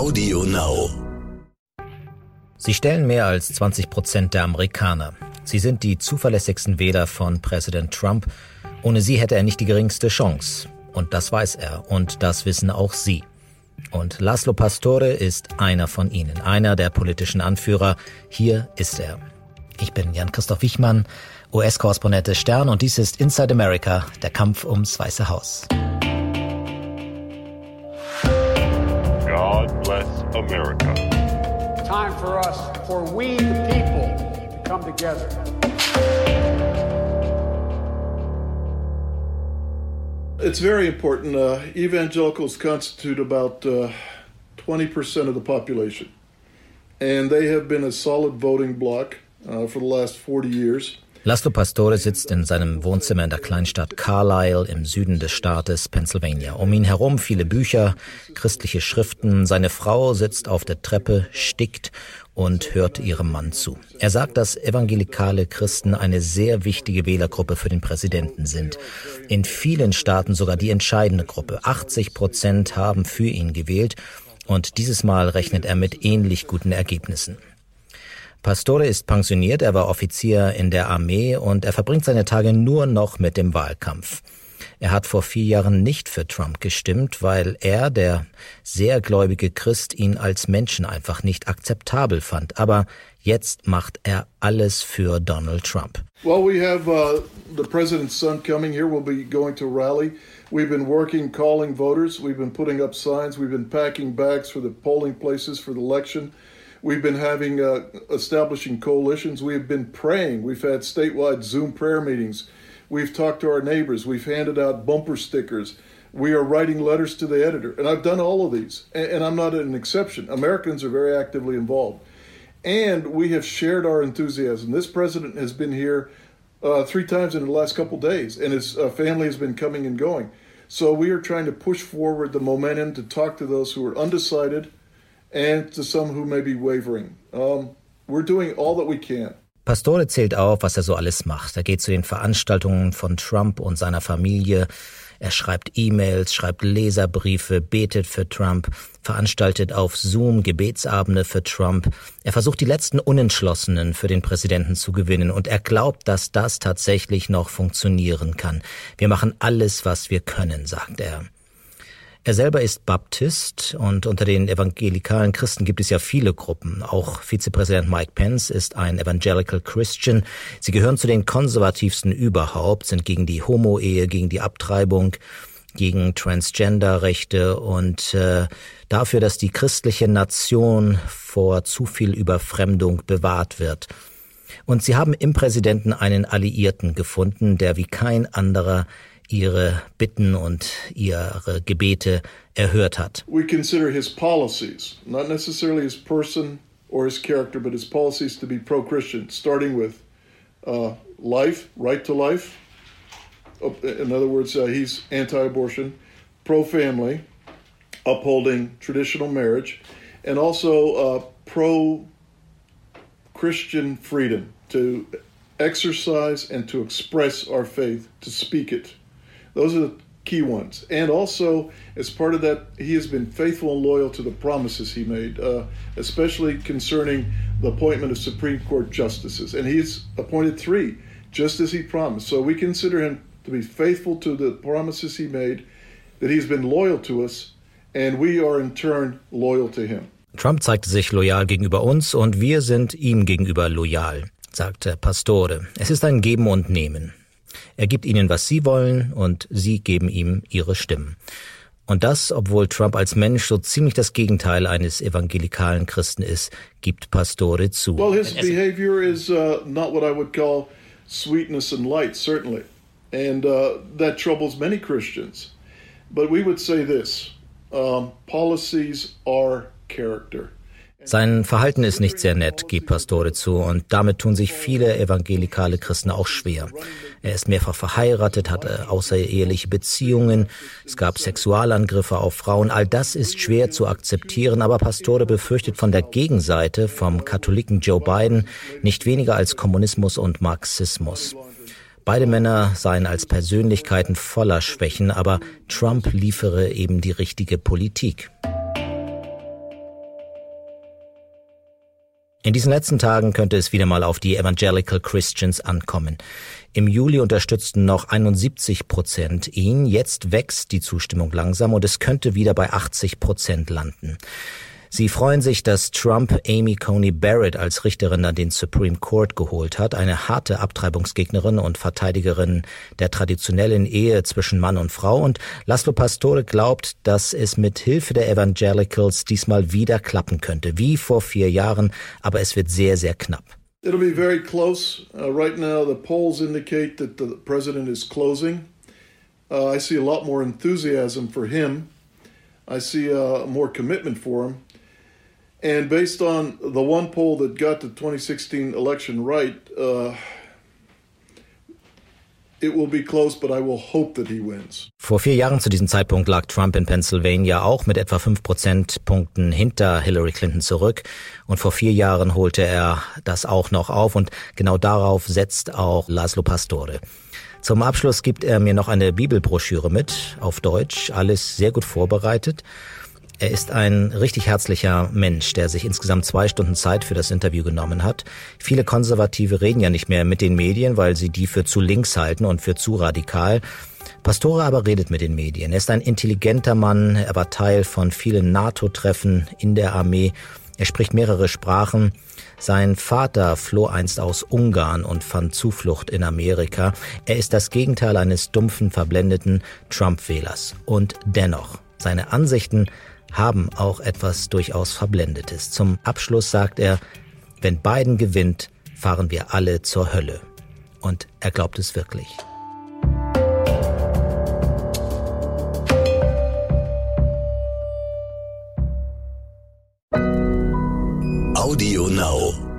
Audio Now. Sie stellen mehr als 20 Prozent der Amerikaner. Sie sind die zuverlässigsten Wähler von Präsident Trump. Ohne sie hätte er nicht die geringste Chance. Und das weiß er. Und das wissen auch Sie. Und Laszlo Pastore ist einer von ihnen, einer der politischen Anführer. Hier ist er. Ich bin Jan-Christoph Wichmann, US-Korrespondent des Stern und dies ist Inside America, der Kampf ums Weiße Haus. America. Time for us, for we the people, to come together. It's very important. Uh, evangelicals constitute about uh, 20% of the population, and they have been a solid voting bloc uh, for the last 40 years. Laszlo Pastore sitzt in seinem Wohnzimmer in der Kleinstadt Carlisle im Süden des Staates Pennsylvania. Um ihn herum viele Bücher, christliche Schriften. Seine Frau sitzt auf der Treppe, stickt und hört ihrem Mann zu. Er sagt, dass evangelikale Christen eine sehr wichtige Wählergruppe für den Präsidenten sind. In vielen Staaten sogar die entscheidende Gruppe. 80 Prozent haben für ihn gewählt und dieses Mal rechnet er mit ähnlich guten Ergebnissen. Pastore ist pensioniert, er war Offizier in der Armee und er verbringt seine Tage nur noch mit dem Wahlkampf. Er hat vor vier Jahren nicht für Trump gestimmt, weil er, der sehr gläubige Christ, ihn als Menschen einfach nicht akzeptabel fand. Aber jetzt macht er alles für Donald Trump. Well, we have uh, the president's son coming here. We'll be going to rally. We've been working, calling voters. We've been putting up signs. We've been packing bags for the polling places for the election. We've been having uh, establishing coalitions. We've been praying. We've had statewide Zoom prayer meetings. We've talked to our neighbors. We've handed out bumper stickers. We are writing letters to the editor. And I've done all of these. And, I'm not an exception. Americans are very actively involved. And we have shared our enthusiasm. This president has been here uh, three times in the last couple days, and his uh, family has been coming and going. So we are trying to push forward the momentum to talk to those who are undecided and to some who may be wavering. Um, we're doing all that we can. Pastore zählt auf, was er so alles macht. Er geht zu den Veranstaltungen von Trump und seiner Familie. Er schreibt E-Mails, schreibt Leserbriefe, betet für Trump, veranstaltet auf Zoom Gebetsabende für Trump. Er versucht die letzten Unentschlossenen für den Präsidenten zu gewinnen und er glaubt, dass das tatsächlich noch funktionieren kann. Wir machen alles, was wir können, sagt er. Er selber ist Baptist und unter den evangelikalen Christen gibt es ja viele Gruppen. Auch Vizepräsident Mike Pence ist ein Evangelical Christian. Sie gehören zu den konservativsten überhaupt, sind gegen die Homo-Ehe, gegen die Abtreibung, gegen Transgender-Rechte und äh, dafür, dass die christliche Nation vor zu viel Überfremdung bewahrt wird. Und sie haben im Präsidenten einen Alliierten gefunden, der wie kein anderer ihre Bitten und ihre Gebete erhört hat. We consider his policies, not necessarily his person or his character, but his policies to be pro-Christian, starting with uh, life, right to life. In other words, uh, he's anti-abortion, pro-family, upholding traditional marriage, and also uh, pro-Christian freedom to exercise and to express our faith, to speak it. Those are the key ones. And also, as part of that, he has been faithful and loyal to the promises he made, uh, especially concerning the appointment of Supreme Court justices. And he's appointed three, just as he promised. So we consider him to be faithful to the promises he made, that he's been loyal to us, and we are in turn loyal to him. Trump zeigte sich loyal gegenüber uns und wir sind ihm gegenüber loyal, sagte Pastore. Es ist ein Geben und Nehmen. Er gibt ihnen, was sie wollen, und sie geben ihm ihre Stimmen. Und das, obwohl Trump als Mensch so ziemlich das Gegenteil eines evangelikalen Christen ist, gibt Pastore zu. Well, his behavior is uh, not what I would call sweetness and light, certainly. And uh, that troubles many Christians. But we would say this um, policies are character. Sein Verhalten ist nicht sehr nett, gibt Pastore zu, und damit tun sich viele evangelikale Christen auch schwer. Er ist mehrfach verheiratet, hatte außereheliche Beziehungen, es gab Sexualangriffe auf Frauen, all das ist schwer zu akzeptieren, aber Pastore befürchtet von der Gegenseite, vom Katholiken Joe Biden, nicht weniger als Kommunismus und Marxismus. Beide Männer seien als Persönlichkeiten voller Schwächen, aber Trump liefere eben die richtige Politik. In diesen letzten Tagen könnte es wieder mal auf die Evangelical Christians ankommen. Im Juli unterstützten noch 71 Prozent ihn. Jetzt wächst die Zustimmung langsam und es könnte wieder bei 80 Prozent landen. Sie freuen sich, dass Trump Amy Coney Barrett als Richterin an den Supreme Court geholt hat, eine harte Abtreibungsgegnerin und Verteidigerin der traditionellen Ehe zwischen Mann und Frau. Und Laszlo Pastore glaubt, dass es mit Hilfe der Evangelicals diesmal wieder klappen könnte, wie vor vier Jahren, aber es wird sehr, sehr knapp. It'll be very close. Uh, right now, the polls indicate that the president is closing. Uh, I see a lot more enthusiasm for him. I see uh, more commitment for him. And based on the one poll that got the 2016 election right, uh, It will be close, but I will hope that he wins. Vor vier Jahren zu diesem Zeitpunkt lag Trump in Pennsylvania auch mit etwa fünf Prozentpunkten hinter Hillary Clinton zurück. Und vor vier Jahren holte er das auch noch auf. Und genau darauf setzt auch Laszlo Pastore. Zum Abschluss gibt er mir noch eine Bibelbroschüre mit, auf Deutsch, alles sehr gut vorbereitet. Er ist ein richtig herzlicher Mensch, der sich insgesamt zwei Stunden Zeit für das Interview genommen hat. Viele Konservative reden ja nicht mehr mit den Medien, weil sie die für zu links halten und für zu radikal. Pastore aber redet mit den Medien. Er ist ein intelligenter Mann. Er war Teil von vielen NATO-Treffen in der Armee. Er spricht mehrere Sprachen. Sein Vater floh einst aus Ungarn und fand Zuflucht in Amerika. Er ist das Gegenteil eines dumpfen, verblendeten Trump-Wählers. Und dennoch, seine Ansichten haben auch etwas durchaus Verblendetes. Zum Abschluss sagt er, wenn Biden gewinnt, fahren wir alle zur Hölle. Und er glaubt es wirklich. Audio Now.